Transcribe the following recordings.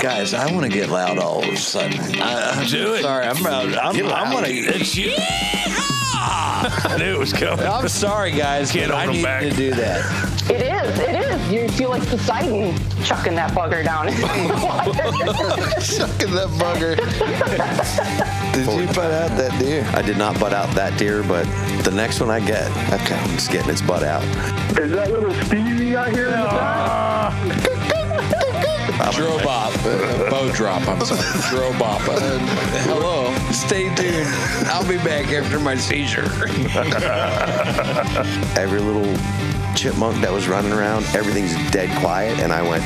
Guys, I want to get loud all of a sudden. I, Do it. Sorry, I'm I'm, I'm, Get I'm loud. gonna. It's you. I knew it was coming. I'm sorry, guys, Can't but I hold 'em need back. to do that. It is. It is. You feel like Poseidon chucking that bugger down. in the water. Sucking that bugger. Did you put out that deer? I did not butt out that deer, but the next one I get, okay, it's getting its butt out. Is that little Stevie out here in the back? Drobop, uh, bow drop. I'm sorry, Drobop. Uh, hello. Stay tuned. I'll be back after my seizure. Every little chipmunk that was running around, everything's dead quiet, and I went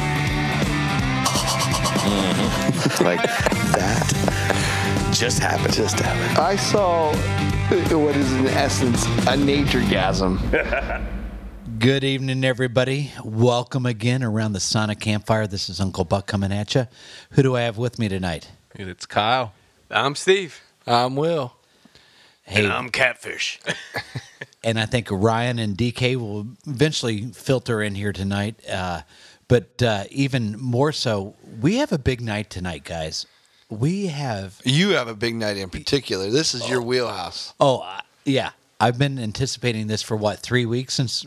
like that. Just happened. Just happened. I saw what is in essence a nature gasm. Good evening, everybody. Welcome again around the Sonic Campfire. This is Uncle Buck coming at you. Who do I have with me tonight? It's Kyle. I'm Steve. I'm Will. Hey, And I'm Catfish. and I think Ryan and DK will eventually filter in here tonight. Uh, but uh, even more so, we have a big night tonight, guys. We have You have a big night in particular. This is your wheelhouse. oh uh, yeah, I've been anticipating this for what three weeks since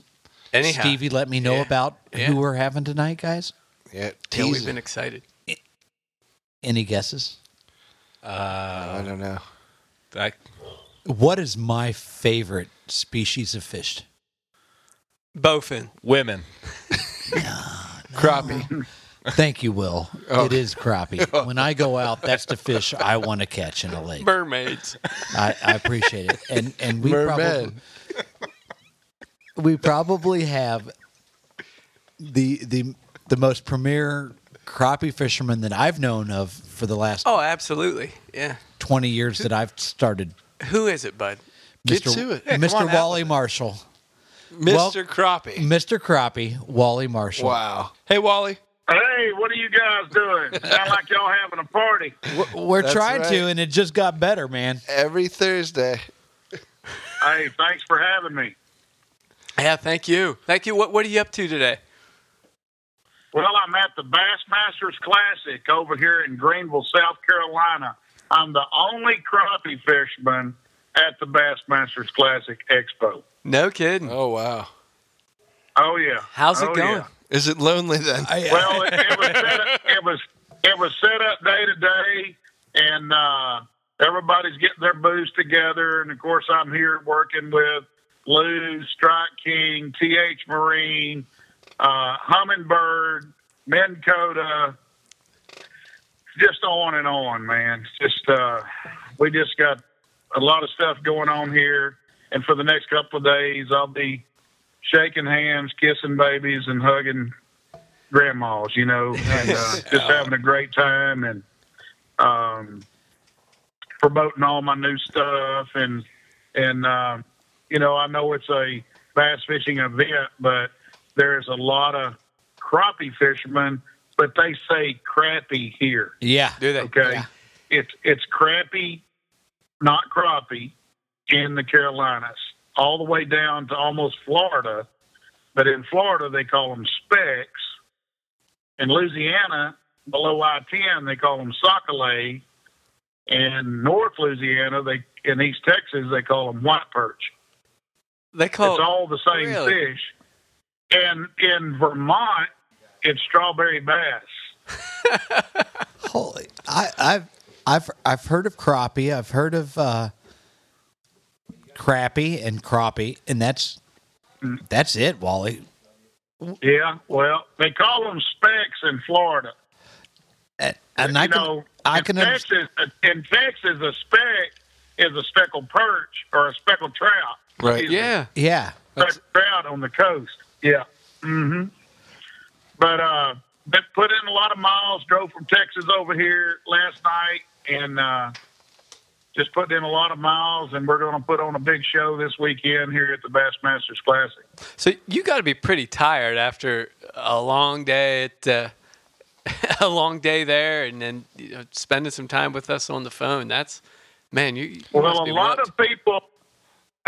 Anyhow, Stevie let me know Yeah. about Yeah. who we're having tonight, guys. Yeah, yeah, we've been excited. Any guesses? Uh, I don't know. I, What is my favorite species of fish? Bowfin. women. Crappie. Thank you, Will. Oh. It is crappie. Oh. When I go out, that's the fish I want to catch in a lake. Mermaids. I, I appreciate it. And and we probably Merman. We probably have the the the most premier crappie fisherman that I've known of for the last Oh, absolutely. Yeah. twenty years that I've started. Who is it, bud? Get Mr. to it. Yeah, Mr. on Wally. Marshall. Mr. Well- Crappie. Mr. Crappie, Wally Marshall. Wow. Hey, Wally. Hey, what are you guys doing? Sound like y'all having a party. We're That's trying to, and it just got better, man. Every Thursday. Hey, thanks for having me. Yeah, thank you. Thank you. What What are you up to today? Well, I'm at the Bassmasters Classic over here in Greenville, South Carolina. I'm the only crappie fisherman at the Bassmasters Classic Expo. No kidding. Oh, wow. Oh yeah. How's it Oh, going? yeah. Is it lonely then? Well, it, it was set up, it was it was set up day to day, and uh, everybody's getting their booths together. And of course, I'm here working with Lou, Strike King, TH Marine, uh, Humminbird, Minn Kota, just on and on, man. Just uh, we just got a lot of stuff going on here, and for the next couple of days, I'll be shaking hands, kissing babies, and hugging grandmas, you know, and uh, just having a great time and um, promoting all my new stuff. And, and uh, you know, I know it's a bass fishing event, but there's a lot of crappie fishermen, but they say crappie here. Yeah. Do they? Okay. Yeah. It's it's crappie, not crappie, in the Carolinas, all the way down to almost Florida. But in Florida, they call them specks. In Louisiana, below I ten, they call them sac-a-lait. In North Louisiana, they in East Texas, they call them white perch. They call it's all the same really? fish. And in Vermont, it's strawberry bass. Holy, I, I've I've I've heard of crappie. I've heard of uh, crappie and crappie, and that's that's it, Wally. Yeah, well, they call them specks in Florida. And, and I you can know, I in can understand. Texas, in Texas, a speck is a speckled perch or a speckled trout. Right. Excuse me. Yeah. Yeah, Speckled trout on the coast. Yeah. Mm-hmm. But uh, been put in a lot of miles. Drove from Texas over here last night, and uh, just put in a lot of miles. And we're going to put on a big show this weekend here at the Bassmasters Classic. So you got to be pretty tired after a long day at uh, a long day there, and then you know, spending some time with us on the phone. That's man, you. you Well, must a lot whooped. of people,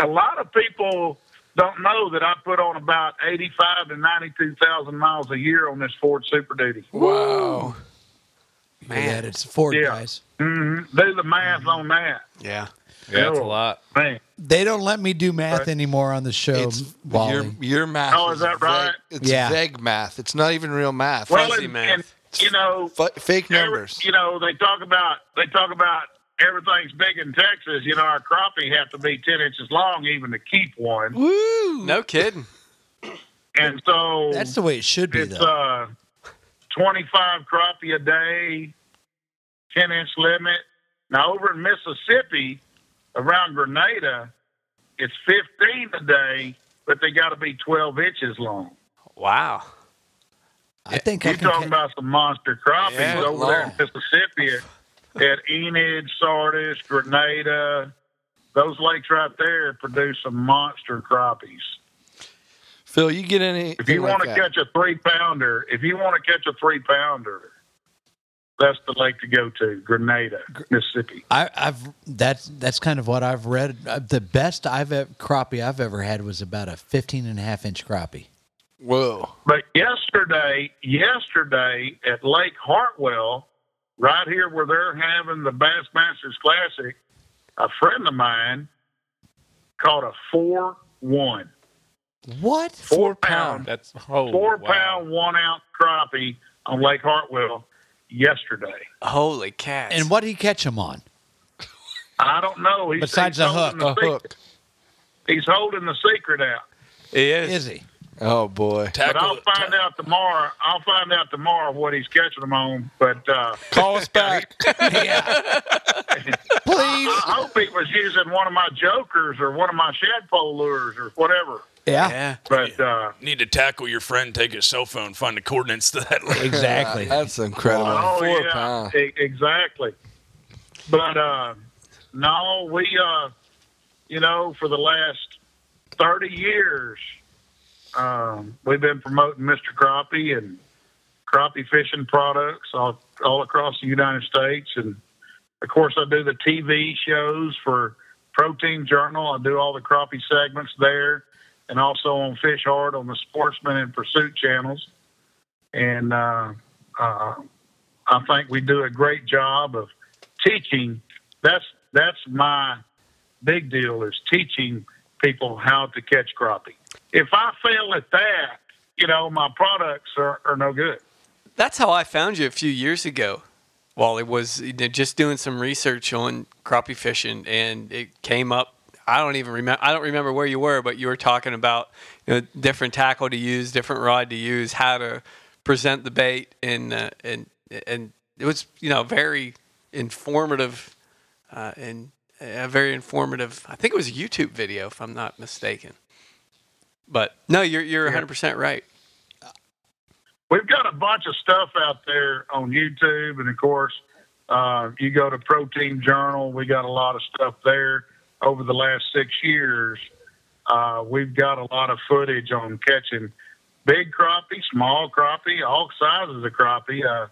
a lot of people don't know that I put on about eighty-five to ninety-two thousand miles a year on this Ford Super Duty. Wow. Man. that. It's Ford Yeah. guys. hmm Do the math on that, Yeah. Yeah, that's a lot. man. They don't let me do math Right. anymore on the show. It's Wally. your your math. Oh, is that right? vague- It's Yeah. vague math. It's not even real math. Well, Fuzzy and, math. and you know, F- fake numbers. you know, they talk about they talk about everything's big in Texas. You know, our crappie have to be ten inches long even to keep one, Woo! No kidding. and so That's the way it should be, it's though. uh twenty five crappie a day, ten inch limit. Now over in Mississippi, around Grenada, it's fifteen a day, but they got to be twelve inches long. Wow. I think You're can. talking ca- about some monster crappies Yeah, over there in long. Mississippi at, at Enid, Sardis, Grenada. Those lakes right there produce some monster crappies. Phil, you get any? If you want to catch a three pounder, if you want to catch a three pounder, that's the lake to go to, Grenada, Mississippi. I, I've that's that's kind of what I've read. Uh, The best I've ever, crappie I've ever had was about a 15 and a half inch crappie. Whoa. But yesterday, yesterday at Lake Hartwell, right here where they're having the Bassmasters Classic, a friend of mine caught a four one. What? Four pound, That's oh, four wow. pound, one ounce crappie on Lake Hartwell yesterday. Holy cats. And what did he catch him on? I don't know. He's, Besides he's a hook. holding the A secret- hook. He's holding the secret out. He is. Is he? Oh boy. But I'll it. find out tomorrow. I'll find out tomorrow what he's catching them on. But uh, Call us back. yeah. Please. I hope he was using one of my jokers or one of my shadpole lures or whatever. Yeah. Yeah. But uh, Need to tackle your friend, take his cell phone, find the coordinates to that lake. Exactly. That's incredible. oh Four yeah, pound. e- exactly. But uh, no, we uh, you know for the last thirty years, um, we've been promoting Mr. Crappie and crappie fishing products all all across the United States, and of course I do the TV shows for Pro Team Journal. I do all the crappie segments there, and also on Fish Hard on the Sportsman and Pursuit channels. And uh, uh, I think we do a great job of teaching. That's that's my big deal is teaching people how to catch crappie. If I fail at that, you know, my products are, are no good. That's how I found you a few years ago. Wally was just doing some research on crappie fishing, and it came up. I don't even remember. I don't remember where you were, but you were talking about you know, different tackle to use, different rod to use, how to present the bait, and uh, and and it was you know very informative, uh, and a very informative. I think it was a YouTube video, if I'm not mistaken. But no, you're you're 100 percent right. We've got a bunch of stuff out there on YouTube, and of course, uh, you go to Pro Team Journal. We got a lot of stuff there over the last six years. Uh, we've got a lot of footage on catching big crappie, small crappie, all sizes of crappie. Uh,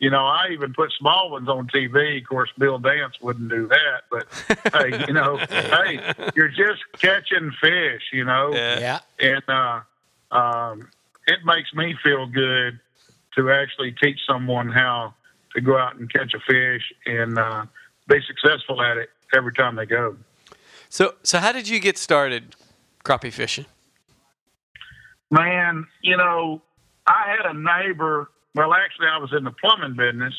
you know, I even put small ones on TV. Of course, Bill Dance wouldn't do that, but hey, you know, hey, you're just catching fish, you know Yeah. and uh, um, it makes me feel good to actually teach someone how to go out and catch a fish and uh, be successful at it every time they go. So so how did you get started crappie fishing? Man, you know, I had a neighbor. Well, actually, I was in the plumbing business,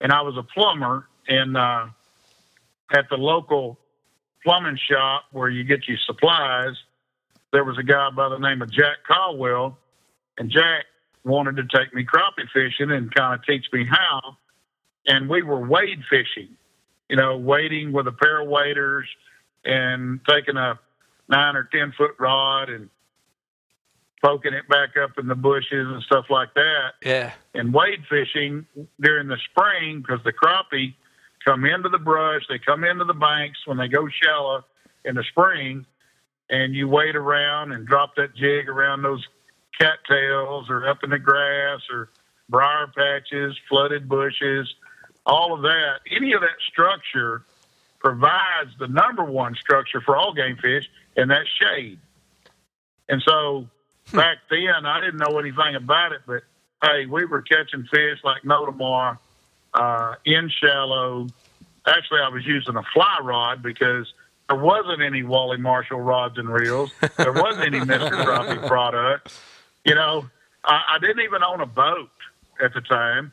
and I was a plumber, and uh, at the local plumbing shop where you get your supplies, there was a guy by the name of Jack Caldwell, and Jack wanted to take me crappie fishing and kind of teach me how. And we were wade fishing, you know, wading with a pair of waders and taking a nine or ten foot rod and poking it back up in the bushes and stuff like that. Yeah. And wade fishing during the spring because the crappie come into the brush, they come into the banks when they go shallow in the spring, and you wade around and drop that jig around those cattails or up in the grass or briar patches, flooded bushes, all of that. Any of that structure provides the number one structure for all game fish, and that's shade. And so back then, I didn't know anything about it, but hey, we were catching fish like no tomorrow. uh, in shallow. Actually, I was using a fly rod because there wasn't any Wally Marshall rods and reels. There wasn't any Mr. Crappie product. You know, I, I didn't even own a boat at the time.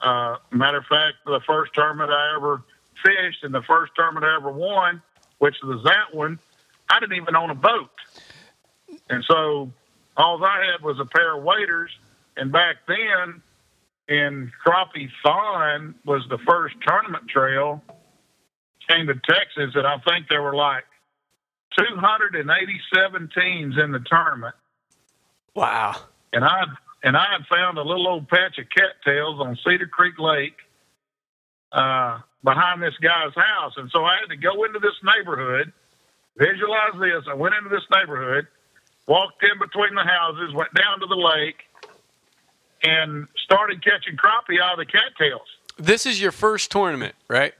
Uh, matter of fact, the first tournament I ever fished and the first tournament I ever won, which was that one, I didn't even own a boat. And so all I had was a pair of waders. And back then, in Crappie Fawn was the first tournament trail came to Texas, and I think there were like 287 teams in the tournament. Wow. And I and I had found a little old patch of cattails on Cedar Creek Lake uh, behind this guy's house, and so I had to go into this neighborhood. Visualize this: I went into this neighborhood, walked in between the houses, went down to the lake, and started catching crappie out of the cattails. This is your first tournament, right?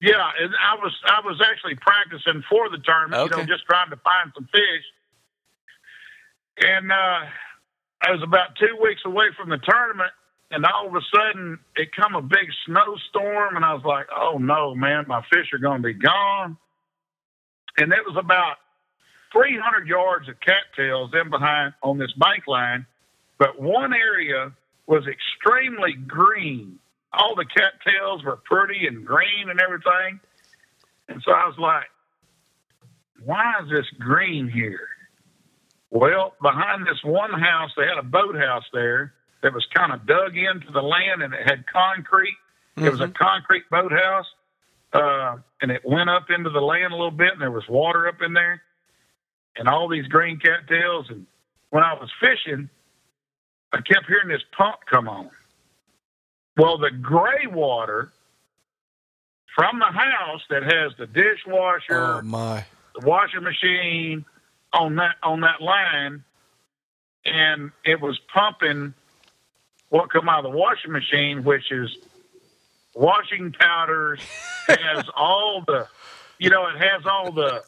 Yeah, and I was I was actually practicing for the tournament, you know, Okay. just trying to find some fish. And uh, I was about two weeks away from the tournament, and all of a sudden it come a big snowstorm, and I was like, "Oh no, man, my fish are going to be gone." And it was about 300 yards of cattails in behind on this bank line, but one area was extremely green. All the cattails were pretty and green and everything. And so I was like, why is this green here? Well, behind this one house, they had a boathouse there that was kind of dug into the land and it had concrete. It was a concrete boathouse. Uh, and it went up into the land a little bit and there was water up in there and all these green cattails. And when I was fishing, I kept hearing this pump come on. Well, the gray water from the house that has the dishwasher, Oh my. the washing machine on that on that line, and it was pumping what come out of the washing machine, which is washing powders, has all the, you know, it has all the,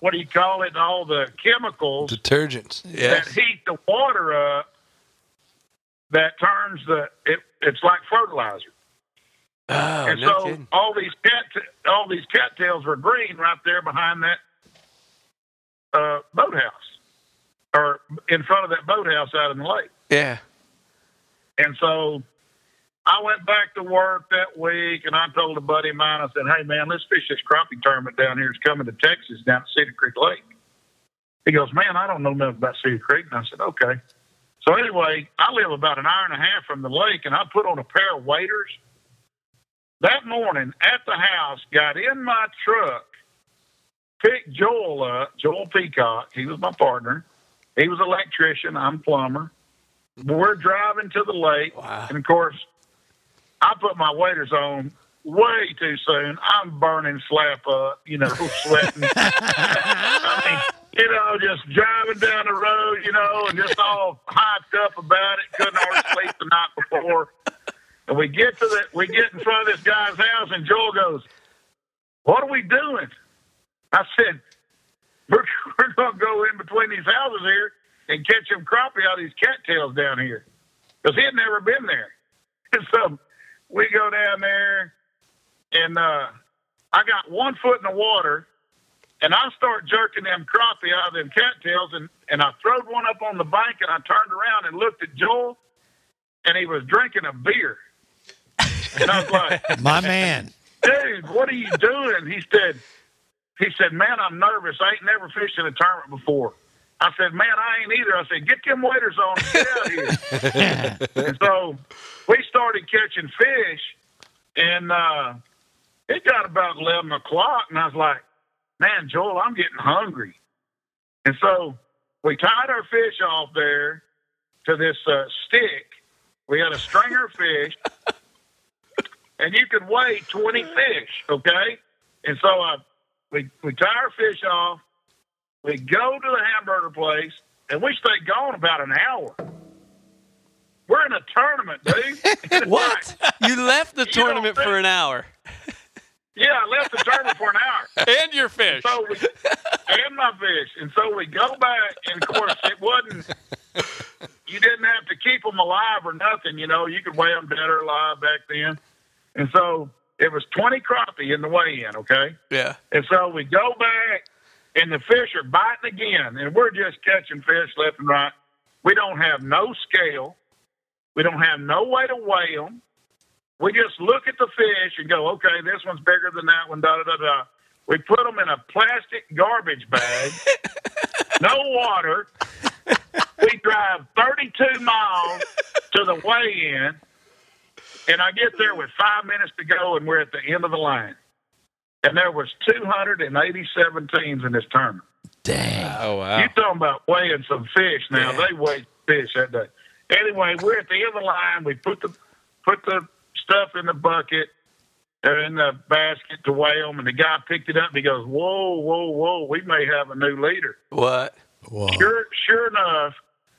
what do you call it? All the chemicals Detergents. that heat the water up that turns the it, it's like fertilizer. Oh, and no so kidding. all these cat all these cattails were green right there behind that uh, boathouse or in front of that boathouse out in the lake. Yeah. And so I went back to work that week and I told a buddy of mine, I said, Hey man, let's fish this crappie tournament down here. It's coming to Texas down at Cedar Creek Lake. He goes, Man, I don't know nothing about Cedar Creek. And I said, Okay. So anyway, I live about an hour and a half from the lake and I put on a pair of waders. That morning at the house, got in my truck, picked Joel up, Joel Peacock. He was my partner. He was electrician. I'm plumber. We're driving to the lake. Wow. And of course, I put my waders on way too soon. I'm burning slap up, you know, sweating. I mean, you know, just driving down the road, you know, and just all hyped up about it. Couldn't hardly sleep the night before. And we get to the, we get in front of this guy's house, and Joel goes, "What are we doing?" I said, "We're, we're to go in between these houses here and catch them crappie out of these cattails down here," because he had never been there. And so we go down there, and uh, I got one foot in the water, and I start jerking them crappie out of them cattails, and, and I throwed one up on the bank, and I turned around and looked at Joel, and he was drinking a beer. And I was like, My man. dude, what are you doing? He said, he said, man, I'm nervous. I ain't never fished in a tournament before. I said, man, I ain't either. I said, get them waders on get out here. and so we started catching fish, and uh, it got about 11 o'clock, and I was like, man, Joel, I'm getting hungry. And so we tied our fish off there to this uh, stick. We had a stringer fish, and you could weigh 20 fish, okay? And so uh, we, we tie our fish off, we go to the hamburger place, and we stay gone about an hour. We're in a tournament, dude. What? You left the You tournament for an hour. Yeah, I left the tournament for an hour. And your fish. So we, and my fish. And so we go back, and of course, it wasn't you didn't have to keep them alive or nothing. You know, you could weigh them dead or alive back then. And so it was 20 crappie in the weigh-in, okay? Yeah. And so we go back, and the fish are biting again, and we're just catching fish left and right. We don't have no scale. We don't have no way to weigh them. We just look at the fish and go, okay, this one's bigger than that one, da da da da. We put them in a plastic garbage bag, no water. We drive 32 miles to the weigh-in, and I get there with five minutes to go, and we're at the end of the line. And there was 287 teams in this tournament. Dang. Oh wow. You talking about weighing some fish now? Yeah. They weigh fish that day. Anyway, we're at the end of the line. We put the put the stuff in the bucket or in the basket to weigh them, and the guy picked it up. and He goes, "Whoa, whoa, whoa! We may have a new leader." What? Whoa. Sure, sure enough,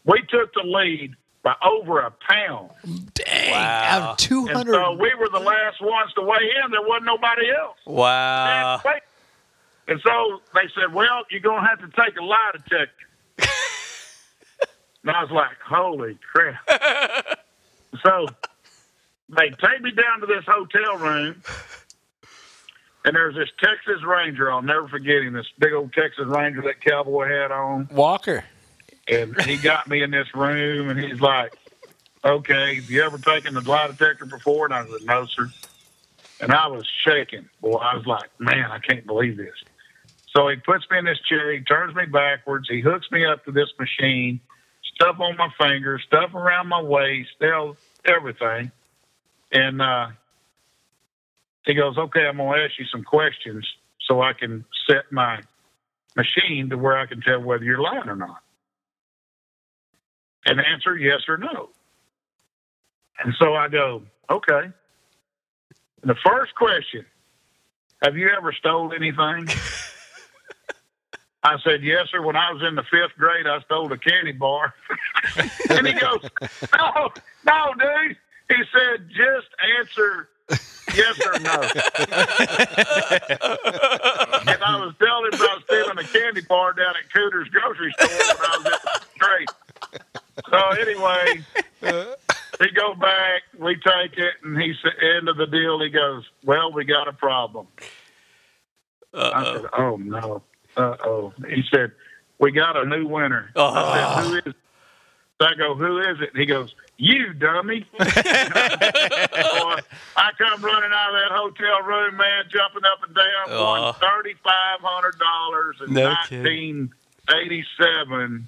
we took the lead by over a pound. Dang. Wow. Out of And 200. so we were the last ones to weigh in. There wasn't nobody else. Wow. And, and so they said, "Well, you're gonna have to take a lie detector." And I was like, "Holy crap!" so they take me down to this hotel room, and there's this Texas Ranger. I'll never forget him. This big old Texas Ranger that cowboy hat on, Walker. and he got me in this room, and he's like, "Okay, have you ever taken the lie detector before?" And I said, "No, sir." And I was shaking. Boy, I was like, "Man, I can't believe this." So he puts me in this chair. He turns me backwards. He hooks me up to this machine. Stuff on my fingers, stuff around my waist, everything. And uh, he goes, "Okay, I'm going to ask you some questions so I can set my machine to where I can tell whether you're lying or not." And answer yes or no. And so I go, "Okay." And the first question: Have you ever stole anything? I said, yes, sir. When I was in the fifth grade, I stole a candy bar. and he goes, no, no, dude. He said, just answer yes or no. and I was telling him about stealing a candy bar down at Cooter's grocery store when I was in the grade. So anyway, he go back, we take it, and he said, end of the deal. He goes, well, we got a problem. I said, oh no. Uh oh. He said, We got a new winner. I said, Who is it? So I go, Who is it? He goes, You dummy. Boy, I come running out of that hotel room, man, jumping up and down, Oh. won thirty five hundred dollars in No nineteen eighty seven.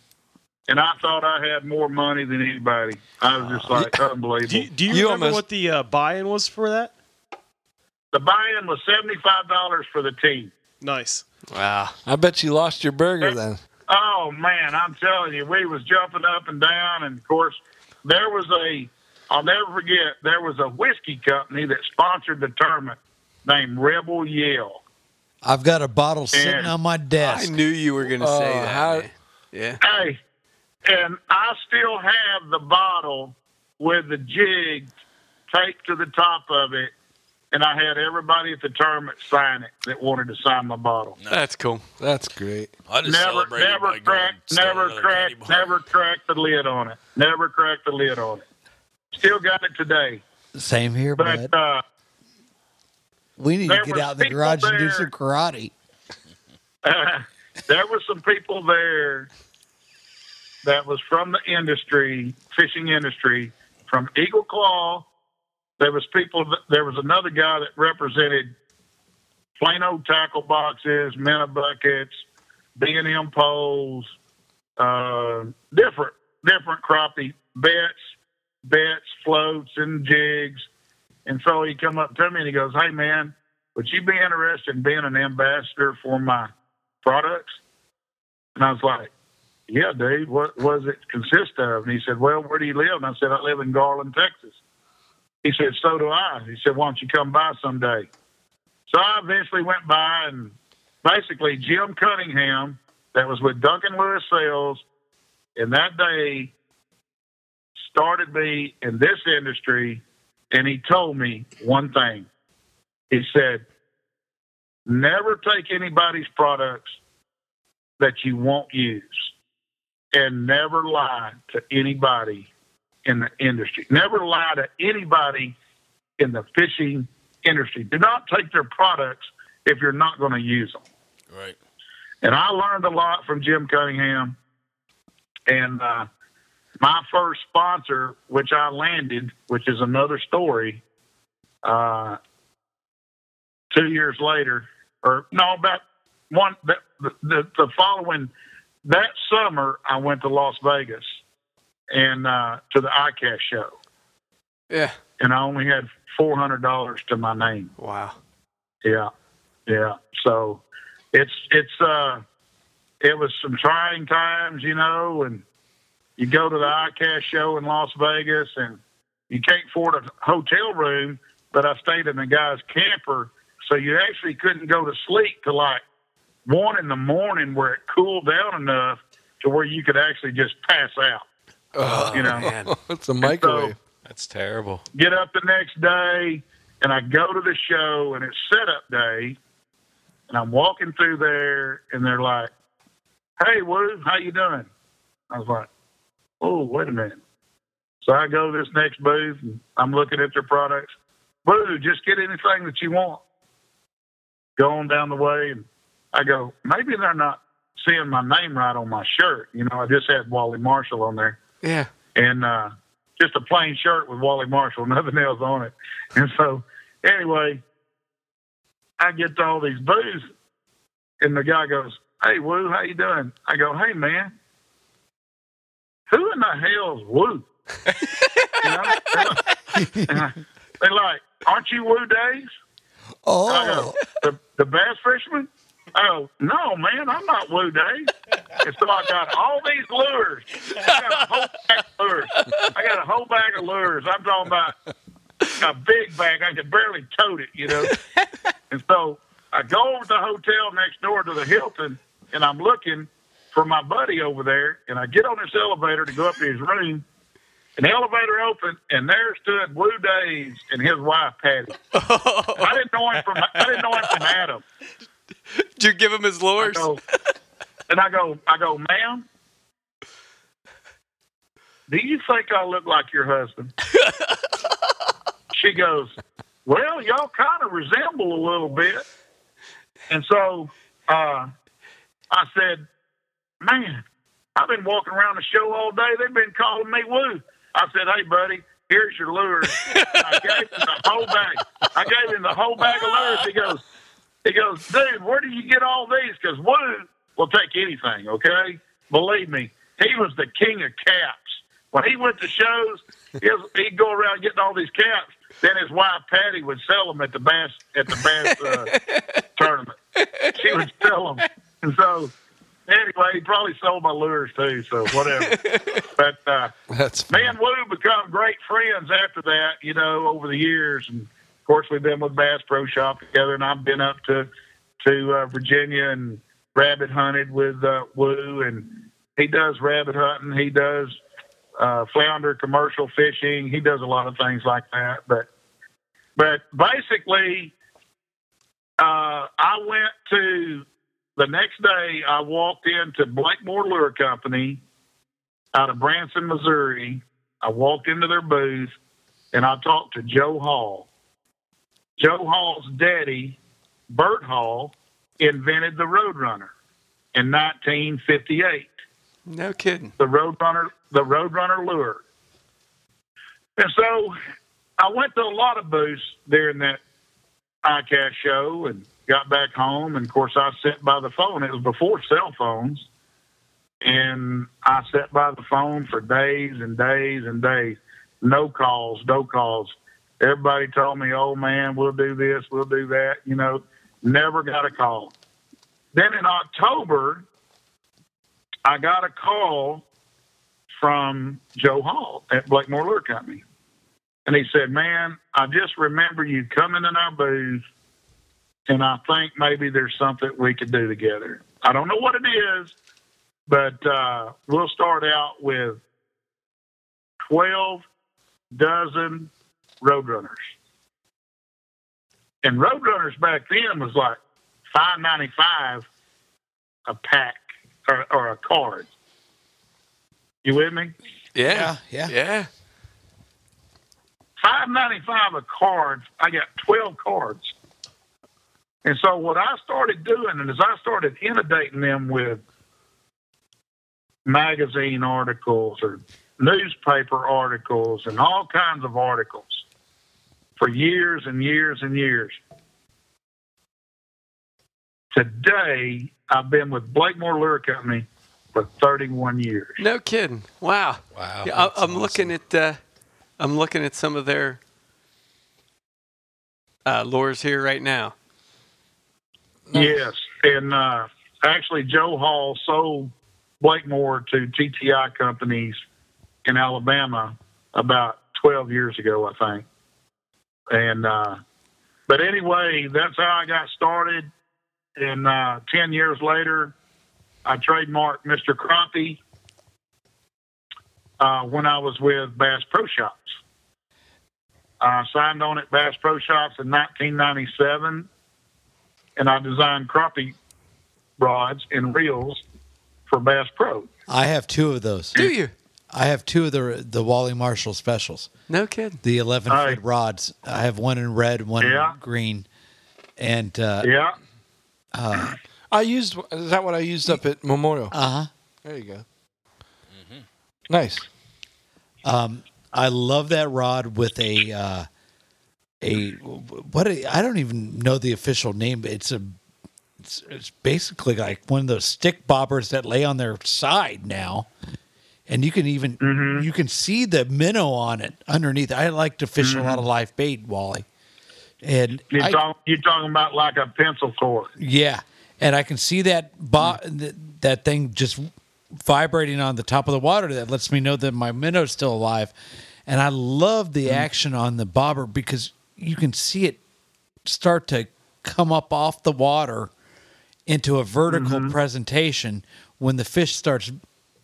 And I thought I had more money than anybody. I was just like unbelievable. Do you, do you, You remember almost- what the uh, buy-in was for that? the buy-in was seventy five dollars for the team. Nice. Wow. I bet you lost your burger then. Oh man, I'm telling you, we was jumping up and down, and of course, there was a. I'll never forget. There was a whiskey company that sponsored the tournament named Rebel Yell. I've got a bottle sitting Yeah. on my desk. I knew you were going to say Oh, that. how- Yeah. Hey, and I still have the bottle with the jig taped to the top of it, and I had everybody at the tournament sign it that wanted to sign my bottle. That's cool. That's great. I just Never, never by cracked, never another cracked, never cracked the lid on it. Never cracked the lid on it. Still got it today. Same here, But bud. uh, We need to get out in the people garage and do some karate. there were some people there that was from the industry, fishing industry, from Eagle Claw. There was people. There was another guy that represented Plano tackle boxes, Mena buckets, B and M poles, uh, different different crappie bets, bets, floats, and jigs. And so he come up to me and he goes, "Hey man, would you be interested in being an ambassador for my products?" And I was like, "Yeah, dude. What, does it consist of?" And he said, "Well, where do you live?" And I said, "I live in Garland, Texas." He said, "So do I." He said, "Why don't you come by someday?" So I eventually went by, and basically Jim Cunningham, that was with Duncan Lewis Sales, in that day, started me in this industry, and he told me one thing. He said, "Never take anybody's products that you won't use. and never lie to anybody in the industry. Never lie to anybody in the fishing industry. Do not take their products if you're not going to use them. Right. And I learned a lot from Jim Cunningham. And uh, my first sponsor, which I landed, which is another story, uh, two years later, or no, about one the, the, the following that summer, I went to Las Vegas and uh, to the ICAST show, Yeah. and I only had four hundred dollars to my name. Wow. Yeah, yeah. So it's it's uh it was some trying times, you know, and you go to the ICAST show in Las Vegas and you can't afford a hotel room, but I stayed in the guy's camper, so you actually couldn't go to sleep till like one in the morning where it cooled down enough to where you could actually just pass out. Oh, you know, man. it's a microwave. That's terrible. get up the next day and I go to the show and it's setup day and I'm walking through there and they're like, Hey Woo, how you doing? I was like, Oh, wait a minute. So I go to this next booth and I'm looking at their products. Woo, just get anything that you want. Go on down the way and I go, maybe they're not seeing my name right on my shirt. You know, I just had Wally Marshall on there Yeah. and uh, just a plain shirt with Wally Marshall, nothing else on it. And so, anyway, I get to all these booths, and the guy goes, "Hey, Woo, how you doing?" I go, "Hey, man, who in the hell's Woo?" you know? They're like, they're like, "Aren't you Woo Daves?" I Oh, go, the, the bass fisherman? Go, no, man, I'm not Woo Dave. And so I got all these lures. I got a whole bag of lures. I got a whole bag of lures. I'm talking about a big bag. I could barely tote it, you know. And so I go over to the hotel next door to the Hilton, and I'm looking for my buddy over there. And I get on this elevator to go up to his room. And the elevator opened, and there stood Woo Daves and his wife Patty. I didn't know him from I didn't know him from Adam. Did you give him his I lures? go, and I go, I go, ma'am. Do you think I look like your husband? she goes, Well, y'all kind of resemble a little bit. And so uh, I said, Man, I've been walking around the show all day. They've been calling me Woo. I said, Hey, buddy, here's your lures. I gave him the whole bag. I gave him the whole bag of lures. He goes, he goes, dude, where do you get all these? Because Woo will take anything, okay? Believe me, he was the king of caps. When he went to shows, he'd go around getting all these caps. Then his wife Patty would sell them at the bass at the bass uh, tournament. She would sell them, and so anyway, he probably sold my lures too. So whatever. but uh, That's me and Woo become great friends after that, you know, over the years. And of course, we've been with Bass Pro Shop together, and I've been up to to uh, Virginia and rabbit hunted with uh, Woo, and he does rabbit hunting. He does uh, flounder commercial fishing. He does a lot of things like that. But but basically, uh, I went to the next day. I walked into Blakemore Lure Company out of Branson, Missouri. I walked into their booth and I talked to Joe Hall. Joe Hall's daddy, Bert Hall, invented the Roadrunner in 1958. No kidding. The Roadrunner, the Roadrunner lure. And so I went to a lot of booths during that ICAST show and got back home. And of course, I sat by the phone. It was before cell phones. And I sat by the phone for days and days and days. No calls, no calls. Everybody told me, oh man, we'll do this, we'll do that. You know, never got a call. Then in October, I got a call from Joe Hall at Blakemore Lure Company. And he said, Man, I just remember you coming in our booth, and I think maybe there's something we could do together. I don't know what it is, but uh, we'll start out with 12 dozen Roadrunners. And Roadrunners back then was like five ninety five a pack or, or a card. You with me? Yeah. Yeah, yeah. Yeah. Five ninety five a card. I got twelve cards. And so what I started doing, and as I started inundating them with magazine articles or newspaper articles and all kinds of articles for years and years and years. Today, I've been with Blakemore Lure Company for 31 years. No kidding. Wow. Wow. Yeah, I, that's I'm looking at uh, I'm looking at some of their uh, lures here right now. Yes, and uh, actually, Joe Hall sold Blakemore to TTI companies in Alabama about 12 years ago, I think. And uh, but anyway, that's how I got started. And uh, 10 years later, I trademarked Mr. Crappie uh, when I was with Bass Pro Shops. I signed on at Bass Pro Shops in 1997 and I designed crappie rods and reels for Bass Pro. I have two of those. Do you? I have two of the the Wally Marshall specials. No kidding. The 11 Aye. foot rods. I have one in red, one Yeah. in green, and uh Yeah, I used. Is that what I used up at Memorial? Uh huh. There you go. Nice. Um, I love that rod with a uh, a what a, I don't even know the official name. But it's a it's, it's basically like one of those stick bobbers that lay on their side now, and you can even mm-hmm. you can see the minnow on it underneath. I like to fish a lot of mm-hmm. live bait, Wally, and you I- talk, you're talking about like a pencil cord. yeah, and I can see that bo- mm. th- that thing just vibrating on the top of the water. That lets me know that my minnow's still alive. And I love the mm. action on the bobber because you can see it start to come up off the water into a vertical mm-hmm. presentation when the fish starts,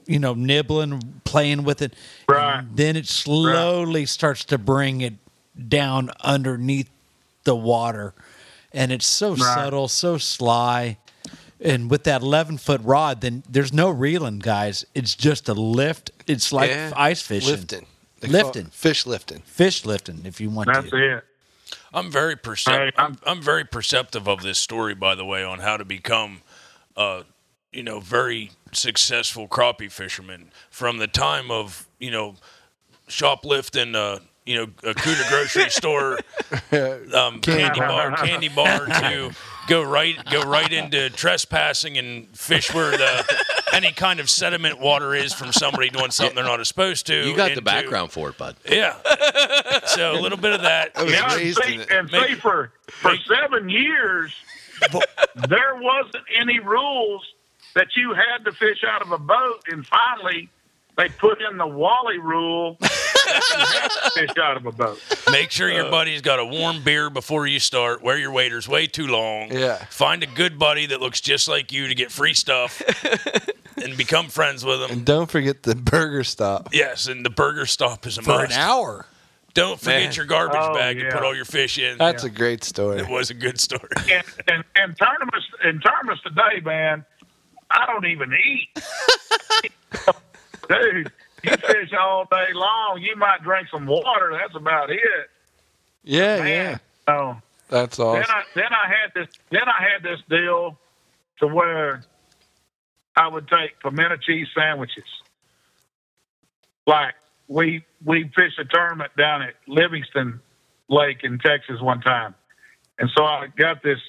you know, nibbling, playing with it. Right. And then it slowly starts to bring it down underneath the water. And it's so subtle, so sly. And with that 11 foot rod, then there's no reeling, guys. It's just a lift. It's like Yeah. ice fishing. Lifting. They Lifting. Fish lifting. Fish lifting, if you want That's to. it. I'm very perceptive. I'm, I'm very perceptive of this story, by the way, on how to become, uh, you know, very successful crappie fishermen from the time of you know, shoplifting, uh, you know, a Cuda grocery store, um, candy bar, candy bar to go right go right into trespassing and fish where the any kind of sediment water is from somebody doing something they're not supposed to. You got the background for it, bud. Yeah. So a little bit of that. I was Yeah, and raised see, in it. see Make- for for seven years, there wasn't any rules that you had to fish out of a boat, and finally, they put in the Wally rule that you had to fish out of a boat. Make sure Uh, your buddy's got a warm beer before you start. Wear your waders way too long. Yeah. Find a good buddy that looks just like you to get free stuff and become friends with them. And don't forget the burger stop. yes, and the burger stop is a For an hour. Don't forget Man. your garbage Oh, bag yeah. and put all your fish in. That's a great story. it was a good story. And, and, and tournaments in tournaments today, man, I don't even eat. Dude, you fish all day long. You might drink some water. That's about it. Yeah, Man. yeah. Oh. That's Then awesome. I then I had this then I had this deal to where I would take pimento cheese sandwiches. Like we we fished a tournament down at Livingston Lake in Texas one time. And so I got this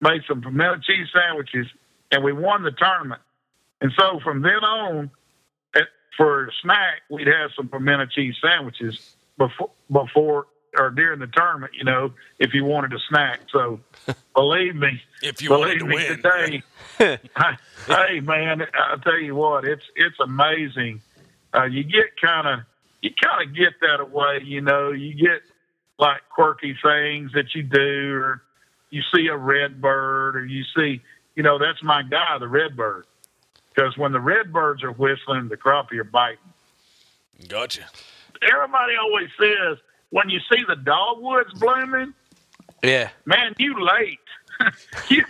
made some pimento cheese sandwiches and we won the tournament. And so from then on for a snack we'd have some pimento cheese sandwiches before before or during the tournament, you know, if you wanted a snack. So believe me, If you wanted believe to me win. today. hey man, I'll tell you what, it's it's amazing. Uh, you get kind of you kind of get that away, you know. You get like quirky things that you do, or you see a red bird, or you see, you know, that's my guy, the redbird. Because when the redbirds are whistling, the crappie are biting. Gotcha. Everybody always says when you see the dogwoods blooming, Yeah. man, you late. you,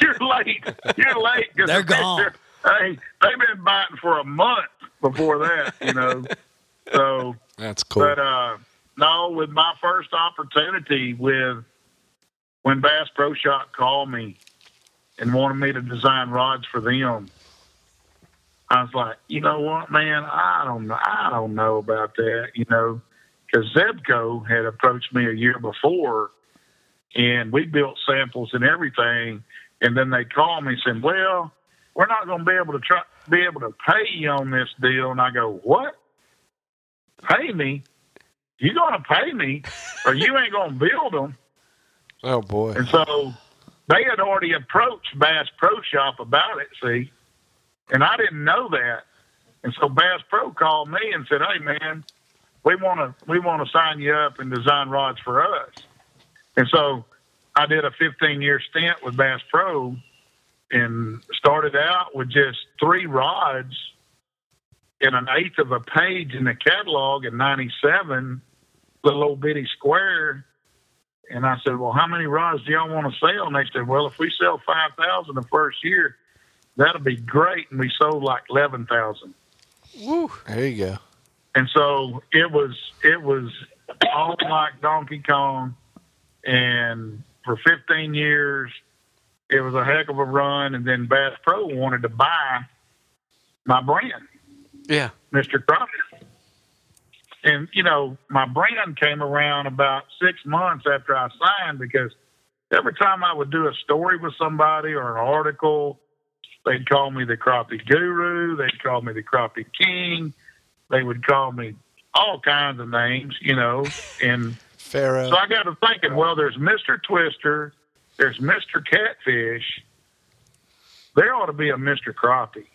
you're late. You're late. 'cause They're the fish gone. are- Hey, they've been biting for a month. before that, you know. So That's cool. but uh, no, with my first opportunity with when Bass Pro Shop called me and wanted me to design rods for them, I was like, you know what, man, I don't know, I don't know about that, you know, because Zebco had approached me a year before, and we built samples and everything, and then they called me saying, well, we're not going to be able to try be able to pay you on this deal, and I go, what? Pay me? You going to pay me, or you ain't going to build them? oh boy. And so they had already approached Bass Pro Shop about it, see, and I didn't know that. And so Bass Pro called me and said, "Hey, man, we want to we want to sign you up and design rods for us." And so I did a 15 year stint with Bass Pro, and started out with just three rods in an eighth of a page in the catalog in '97, little old bitty square. And I said, Well, how many rods do y'all want to sell? And they said, Well, if we sell 5,000 the first year, that'll be great. And we sold like 11,000. There you go. And so it was, it was all like Donkey Kong. And for 15 years, it was a heck of a run. And then Bass Pro wanted to buy my brand, Yeah. Mr. Crappie. And, you know, my brand came around about six months after I signed because every time I would do a story with somebody or an article, they'd call me the crappie guru. They'd call me the crappie king. They would call me all kinds of names, you know. And Pharaoh. so I got to thinking, well, there's Mr. Twister, there's Mr. Catfish. There ought to be a Mr. Crappie.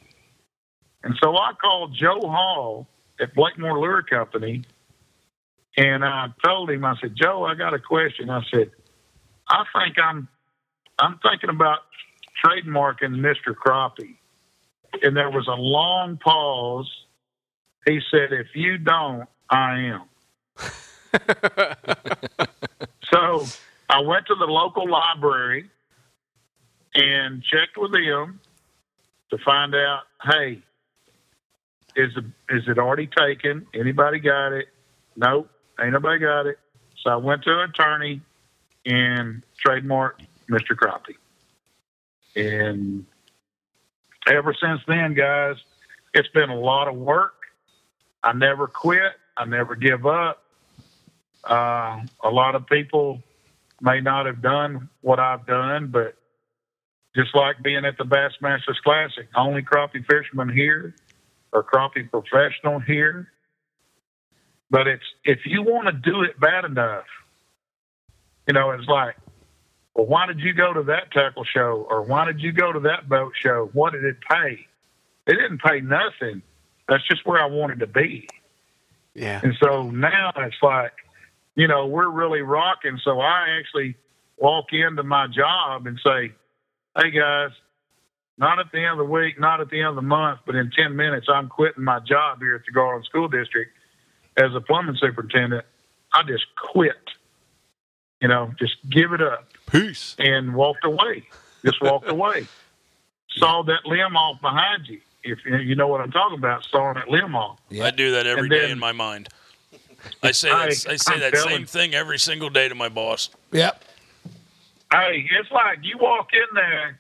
And so I called Joe Hall at Blakemore Lure Company, and I told him, I said, Joe, I got a question. I said, I think I'm, I'm thinking about trademarking Mr. Crappie. And there was a long pause. He said, if you don't, I am. so I went to the local library and checked with them to find out, hey, is it, is it already taken? Anybody got it? Nope, ain't nobody got it. So I went to an attorney and trademarked Mr. Crappie. And ever since then, guys, it's been a lot of work. I never quit. I never give up. Uh, a lot of people may not have done what I've done, but just like being at the Bassmasters Classic, only crappie fisherman here or crappie professional here. But it's if you want to do it bad enough, you know, it's like, well, why did you go to that tackle show or why did you go to that boat show? What did it pay? It didn't pay nothing. That's just where I wanted to be. Yeah. And so now it's like, you know, we're really rocking. So I actually walk into my job and say, hey guys, not at the end of the week, not at the end of the month, but in 10 minutes, I'm quitting my job here at the Garland School District as a plumbing superintendent. I just quit, you know, just give it up Peace. and walked away. Just walked away. Saw that limb off behind you. If you know what I'm talking about, sawing that limb off. Yeah. I do that every And day then- in my mind. I say I- that, I say I'm that telling- same thing every single day to my boss. Yep. Hey, it's like you walk in there,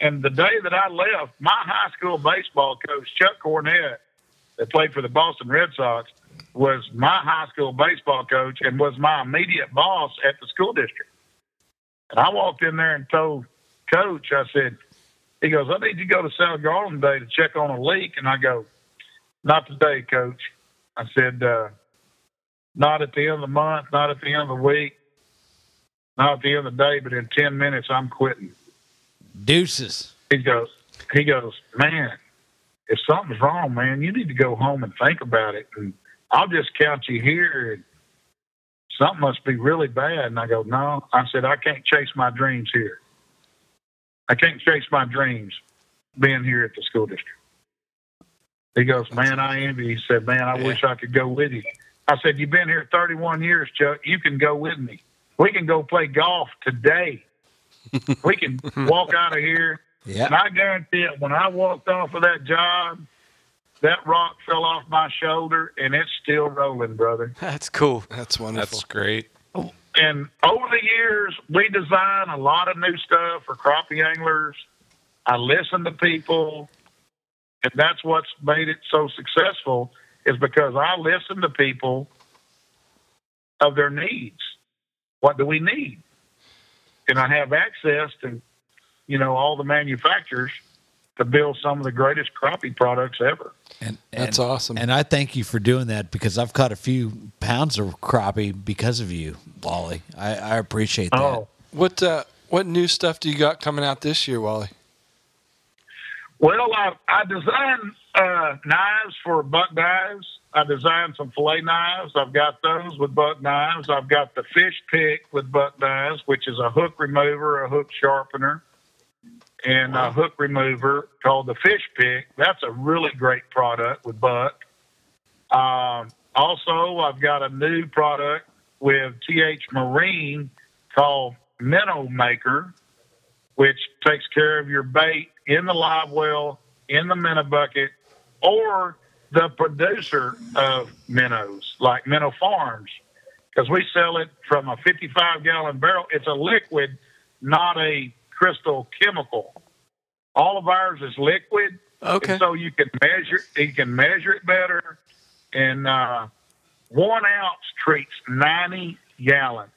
and the day that I left, my high school baseball coach, Chuck Cornett, that played for the Boston Red Sox, was my high school baseball coach and was my immediate boss at the school district. And I walked in there and told Coach, I said, he goes, I need you to go to South Garland today to check on a leak. And I go, not today, Coach. I said, uh, not at the end of the month, not at the end of the week, not at the end of the day, but in 10 minutes, I'm quitting. Deuces. He goes, he goes, man, if something's wrong, man, you need to go home and think about it. And I'll just count you here. And something must be really bad. And I go, no. I said, I can't chase my dreams here. I can't chase my dreams being here at the school district. He goes, man, I envy. you." He said, man, I wish I could go with you. I said, you've been here 31 years, Chuck. You can go with me. We can go play golf today. We can walk out of here Yeah. and I guarantee it, when I walked off of that job, that rock fell off my shoulder and it's still rolling, brother. That's cool. That's wonderful. That's great. And over the years, we design a lot of new stuff for crappie anglers. I listen to people, and that's what's made it so successful is because I listen to people of their needs. What do we need? And I have access to, you know, all the manufacturers to build some of the greatest crappie products ever. And, That's and- awesome. And I thank you for doing that because I've caught a few pounds of crappie because of you, Wally. I, I appreciate that. Oh, What uh, what new stuff do you got coming out this year, Wally? Well, I, I designed uh, knives for buck knives. I designed some fillet knives. I've got those with buck knives. I've got the fish pick with buck knives, which is a hook remover, a hook sharpener, and a hook remover called the fish pick. That's a really great product with buck. Um, also, I've got a new product with TH Marine called Minnow Maker which takes care of your bait in the live well, in the minnow bucket, or the producer of minnows, like Minnow Farms, because we sell it from a 55 gallon barrel. It's a liquid, not a crystal chemical. All of ours is liquid, Okay. and so you can measure you can measure it better. And uh, one ounce treats 90 gallons.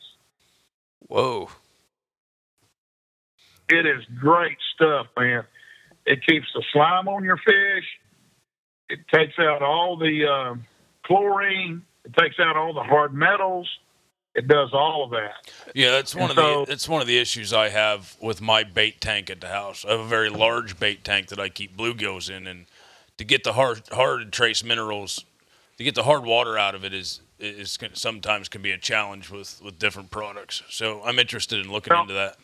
Whoa. It is great stuff, man. It keeps the slime on your fish. It takes out all the uh, chlorine. It takes out all the hard metals. It does all of that. Yeah, that's one And of so- the that's one of the issues I have with my bait tank at the house. I have a very large bait tank that I keep bluegills in, and to get the hard hard trace minerals, to get the hard water out of it is is sometimes can be a challenge with with different products. So I'm interested in looking Well- into that.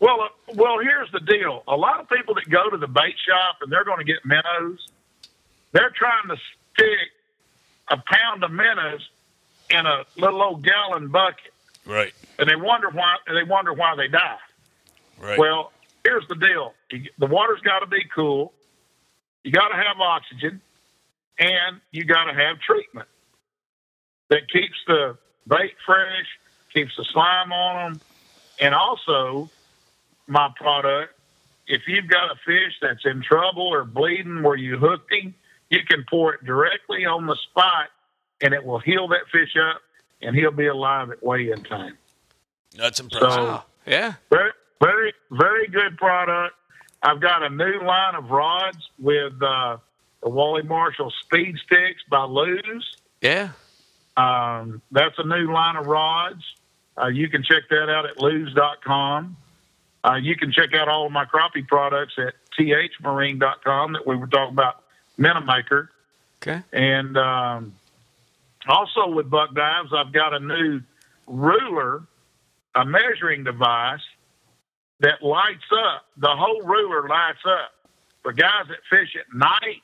Well, uh, well, here's the deal. A lot of people that go to the bait shop and they're going to get minnows, they're trying to stick a pound of minnows in a little old gallon bucket, Right, and they wonder why they wonder why they die. right. Well, here's the deal: the water's got to be cool. You got to have oxygen, and you got to have treatment that keeps the bait fresh, keeps the slime on them, and also my product. If you've got a fish that's in trouble or bleeding where you hooked him, you can pour it directly on the spot, and it will heal that fish up, and he'll be alive at weigh-in time. that's impressive. So Yeah. very, very, very good product. I've got a new line of rods with uh, the Wally Marshall Speed Sticks by Lew's. Yeah. Um, that's a new line of rods. Uh, you can check that out at lews.com. Uh, you can check out all of my crappie products at thmarine.com that we were talking about, Minnow Maker. Okay. And um, also with Buck Knives, I've got a new ruler, a measuring device that lights up. The whole ruler lights up for guys that fish at night,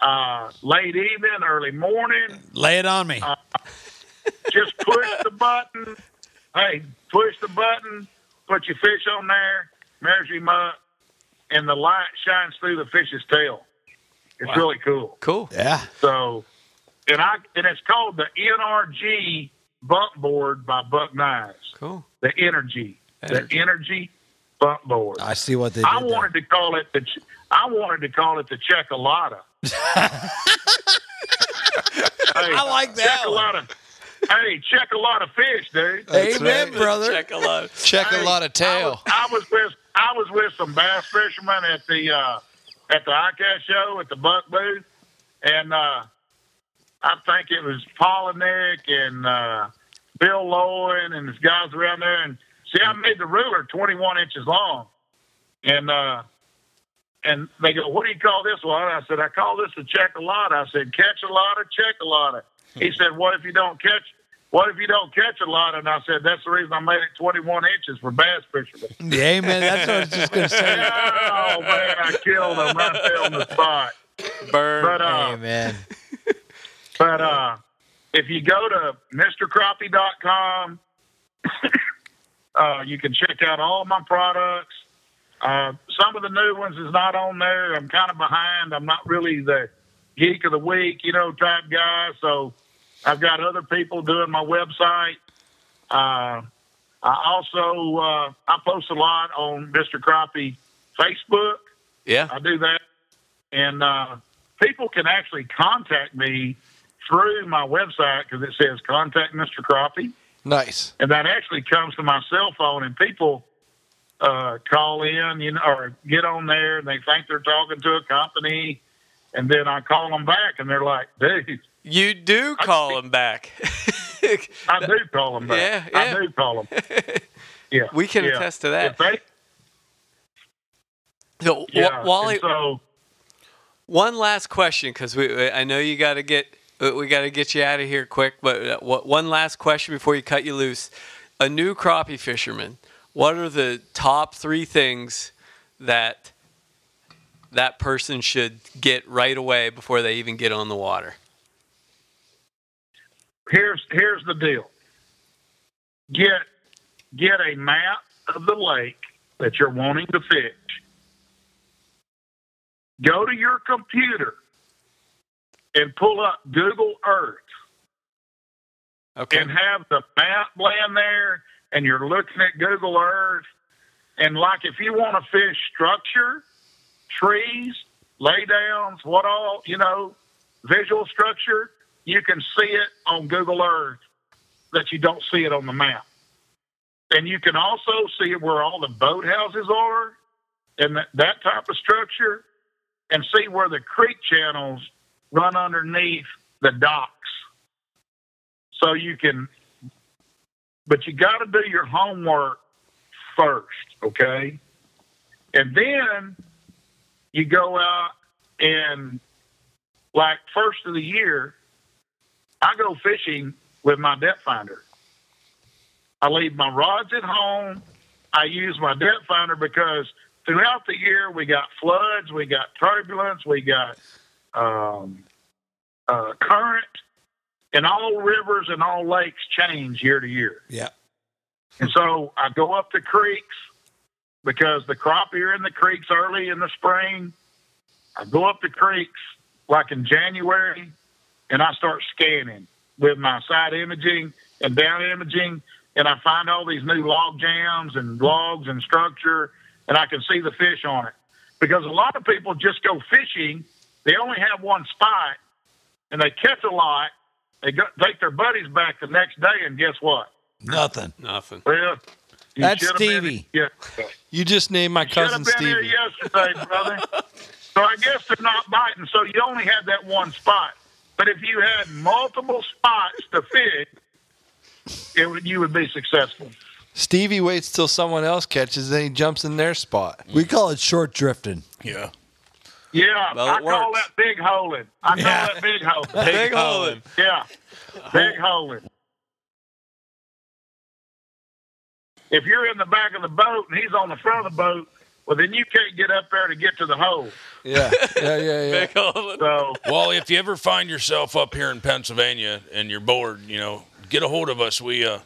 uh, late evening, early morning. Lay it on me. Just push the button. Hey, push the button. Put your fish on there. Measure him up, and the light shines through the fish's tail. It's really cool. Cool. yeah. So, and I and it's called the NRG bump board by Buck Knives. Cool. The Energy, Energy. the Energy bump board. I see what they did I there. wanted to call it the. Ch- I wanted to call it the Checkalata. hey, I like that one. Checkalata. Hey, check a lot of fish, dude. That's Amen, right. brother. Check a lot. Check a lot of tail. I was, I was with I was with some bass fishermen at the uh, at the ICAST show at the Buck booth, and uh, I think it was Paul and Nick and uh, Bill Lowen and his guys around there. And see, I made the ruler 21 inches long, and uh, and they go, "What do you call this one?" I said, "I call this a check a lot." I said, "Catch a lot, check a lot." He said, "What if you don't catch?" What if you don't catch a lot? And I said, that's the reason I made it 21 inches for bass fishermen. Yeah, man. That's what I was just going to say. oh, man, I killed them right there on the spot. Burn. But, uh, Amen. But uh, if you go to MrCrappie.com, uh, you can check out all my products. Uh, some of the new ones is not on there. I'm kind of behind. I'm not really the geek of the week, you know, type guy. So I've got other people doing my website. Uh, I also uh, I post a lot on Mr. Crappie Facebook. Yeah. I do that, and uh, people can actually contact me through my website because it says contact Mr. Crappie, Nice. and that actually comes to my cell phone, and people uh, call in, you know, or get on there, and they think they're talking to a company, and then I call them back, and they're like, "Dude, You do call him back. I do call them back. Yeah, yeah. I do call them. Yeah, We can yeah. attest to that. They, So, yeah, Wally, so one last question because we I know you got to get we got to get you out of here quick. But uh, one last question before you cut you loose: a new crappie fisherman. What are the top three things that that person should get right away before they even get on the water? Here's here's the deal. Get get a map of the lake that you're wanting to fish. Go to your computer and pull up Google Earth Okay. and have the map laying there and you're looking at Google Earth and like if you want to fish structure, trees, laydowns, what all, you know, visual structure, you can see it on Google Earth that you don't see it on the map. And you can also see where all the boathouses are and that, that type of structure and see where the creek channels run underneath the docks. So you can, but you got to do your homework first, okay? And then you go out and, like, first of the year, I go fishing with my depth finder. I leave my rods at home. I use my depth finder because throughout the year we got floods, we got turbulence, we got um, uh, current, and all rivers and all lakes change year to year. Yeah. And so I go up the creeks because the crappie are in the creeks early in the spring. I go up the creeks like in January and I start scanning with my side imaging and down imaging and I find all these new log jams and logs and structure and I can see the fish on it. Because a lot of people just go fishing, they only have one spot and they catch a lot, they go, take their buddies back the next day and guess what? Nothing. Nothing. Well, That's should have been- Stevie. yeah. You just named my Should cousin have been here Stevie. yesterday, brother. so I guess they're not biting. So you only had that one spot. But if you had multiple spots to fish, it would, you would be successful. Stevie waits till someone else catches, then he jumps in their spot. We call it short drifting. Yeah. Yeah, Well, I it call works. that big holing. I call Yeah. that big holing. Big holing. Yeah, big holing. If you're in the back of the boat and he's on the front of the boat, well, then you can't get up there to get to the hole. Yeah, yeah, yeah, yeah. So Wally, if you ever find yourself up here in Pennsylvania and you're bored, you know, get a hold of us. We uh,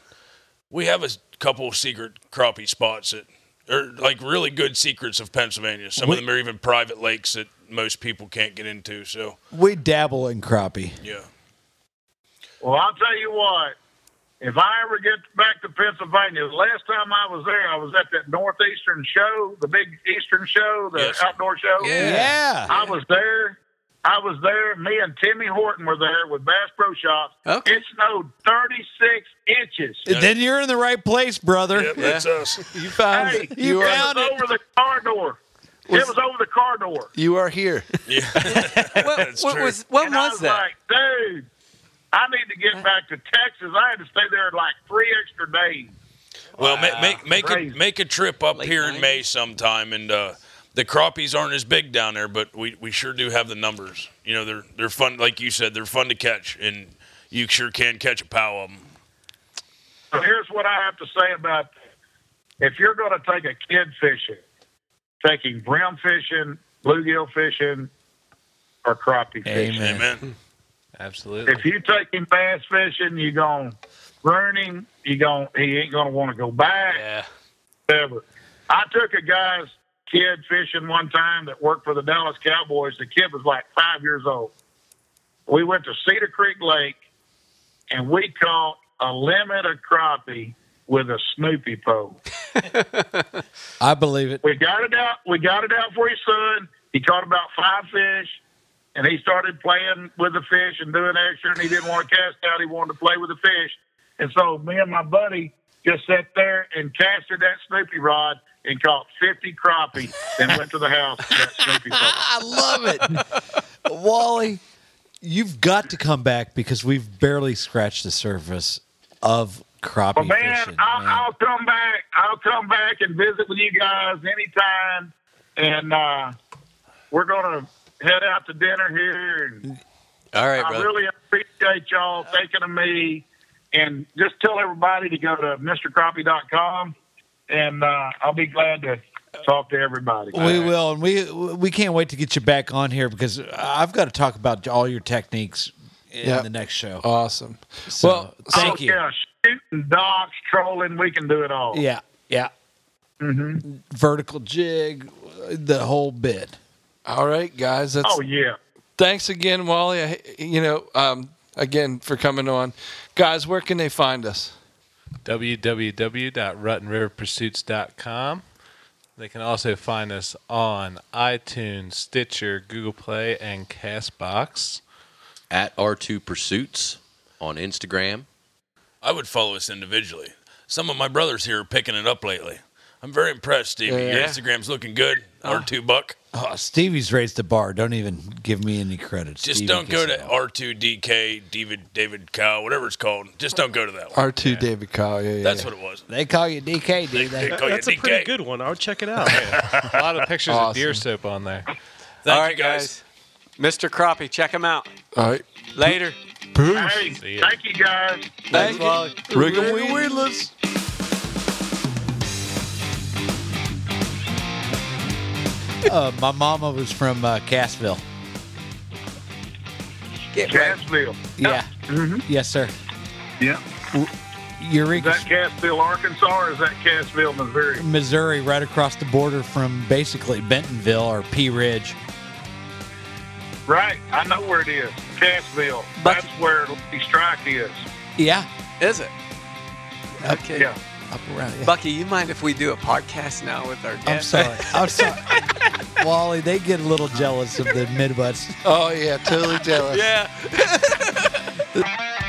we have a couple of secret crappie spots that are like really good secrets of Pennsylvania. Some of them are even private lakes that most people can't get into. So We dabble in crappie. yeah, Well, I'll tell you what. If I ever get back to Pennsylvania, the last time I was there, I was at that Northeastern show, the big Eastern show, the Yes. outdoor show. Yeah. I was there. I was there. Me and Timmy Horton were there with Bass Pro Shops. Okay. It snowed 36 inches. Then you're in the right place, brother. yep, that's us. You found Hey, it. You it are. was over the car door. it was over the car door. You are here. Yeah, What, That's what true. was what and I was was that? like, dude, I need to get back to Texas. I had to stay there like three extra days. Well, ma- make make a make a trip up Late here in May sometime, and uh, the crappies aren't as big down there, but we, we sure do have the numbers. You know, they're they're fun, like you said, they're fun to catch, and you sure can catch a pow of them. So here's what I have to say about that. If you're going to take a kid fishing, taking brim fishing, bluegill fishing, or crappie fishing. Amen. Amen. Absolutely. If you take him bass fishing, you're going to ruin him. You going he ain't going to want to go back. Yeah. Ever. I took a guy's kid fishing one time that worked for the Dallas Cowboys. The kid was like five years old. we went to Cedar Creek Lake, and we caught a limit of crappie with a Snoopy pole. I believe it. We got it out. We got it out for his son. He caught about five fish, and he started playing with the fish and doing extra. And he didn't want to cast out. He wanted to play with the fish. And so me and my buddy just sat there and casted that Snoopy rod and caught 50 crappie. Then went to the house with that Snoopy. I love it. Wally, you've got to come back because we've barely scratched the surface of crappie Well, man, fishing. I'll, man. I'll come back. I'll come back and visit with you guys anytime. And uh, we're going to head out to dinner here. And All right, I brother. really appreciate y'all thinking of me. And just tell everybody to go to mrcrappie.com. And uh, I'll be glad to talk to everybody. We will, and we we can't wait to get you back on here because I've got to talk about all your techniques in Yep. the next show. Awesome. So, well, thank oh, you. Yeah, shooting, docks, trolling, we can do it all. Yeah, yeah. Mm-hmm. Vertical jig, the whole bit. All right, guys. That's Oh, yeah. thanks again, Wally. I, you know, um, again for coming on, guys. Where can they find us? www.rutandriverpursuits.com. They can also find us on iTunes, Stitcher, Google Play, and Castbox. At R2 Pursuits on Instagram. I would follow us individually. Some of my brothers here are picking it up lately. I'm very impressed, Stevie. Your Instagram's looking good. Uh, R2 Buck. Oh, Stevie's raised the bar. Don't even give me any credit. Just Stevie don't go to. R2DK, David David Cow, whatever it's called. Just don't go to that one. R two David Cow, Yeah, yeah. That's yeah. what it was. They call you DK, dude. They, call you That's a DK. pretty good one. I'll check it out. A lot of pictures of deer soap on there. Thank All right, you guys. guys. Mr. Crappie, check him out. All right. Later. Hey, See thank you guys. Thanks, Wally. Rig 'em uh, my mama was from uh, Cassville. Get right. Cassville. Yeah. Yes, sir. Yeah. Eureka, Is that Cassville, Arkansas, or is that Cassville, Missouri? Missouri, right across the border from basically Bentonville or Pea Ridge. Right. I know where it is. Cassville. But- That's where Lucky Strike is. Yeah. Is it? Okay. Yeah. Up around. Yeah. Bucky, you mind if we do a podcast now with our I'm sorry. I'm sorry. Wally, they get a little jealous of the Midwest. Oh yeah, totally jealous. Yeah.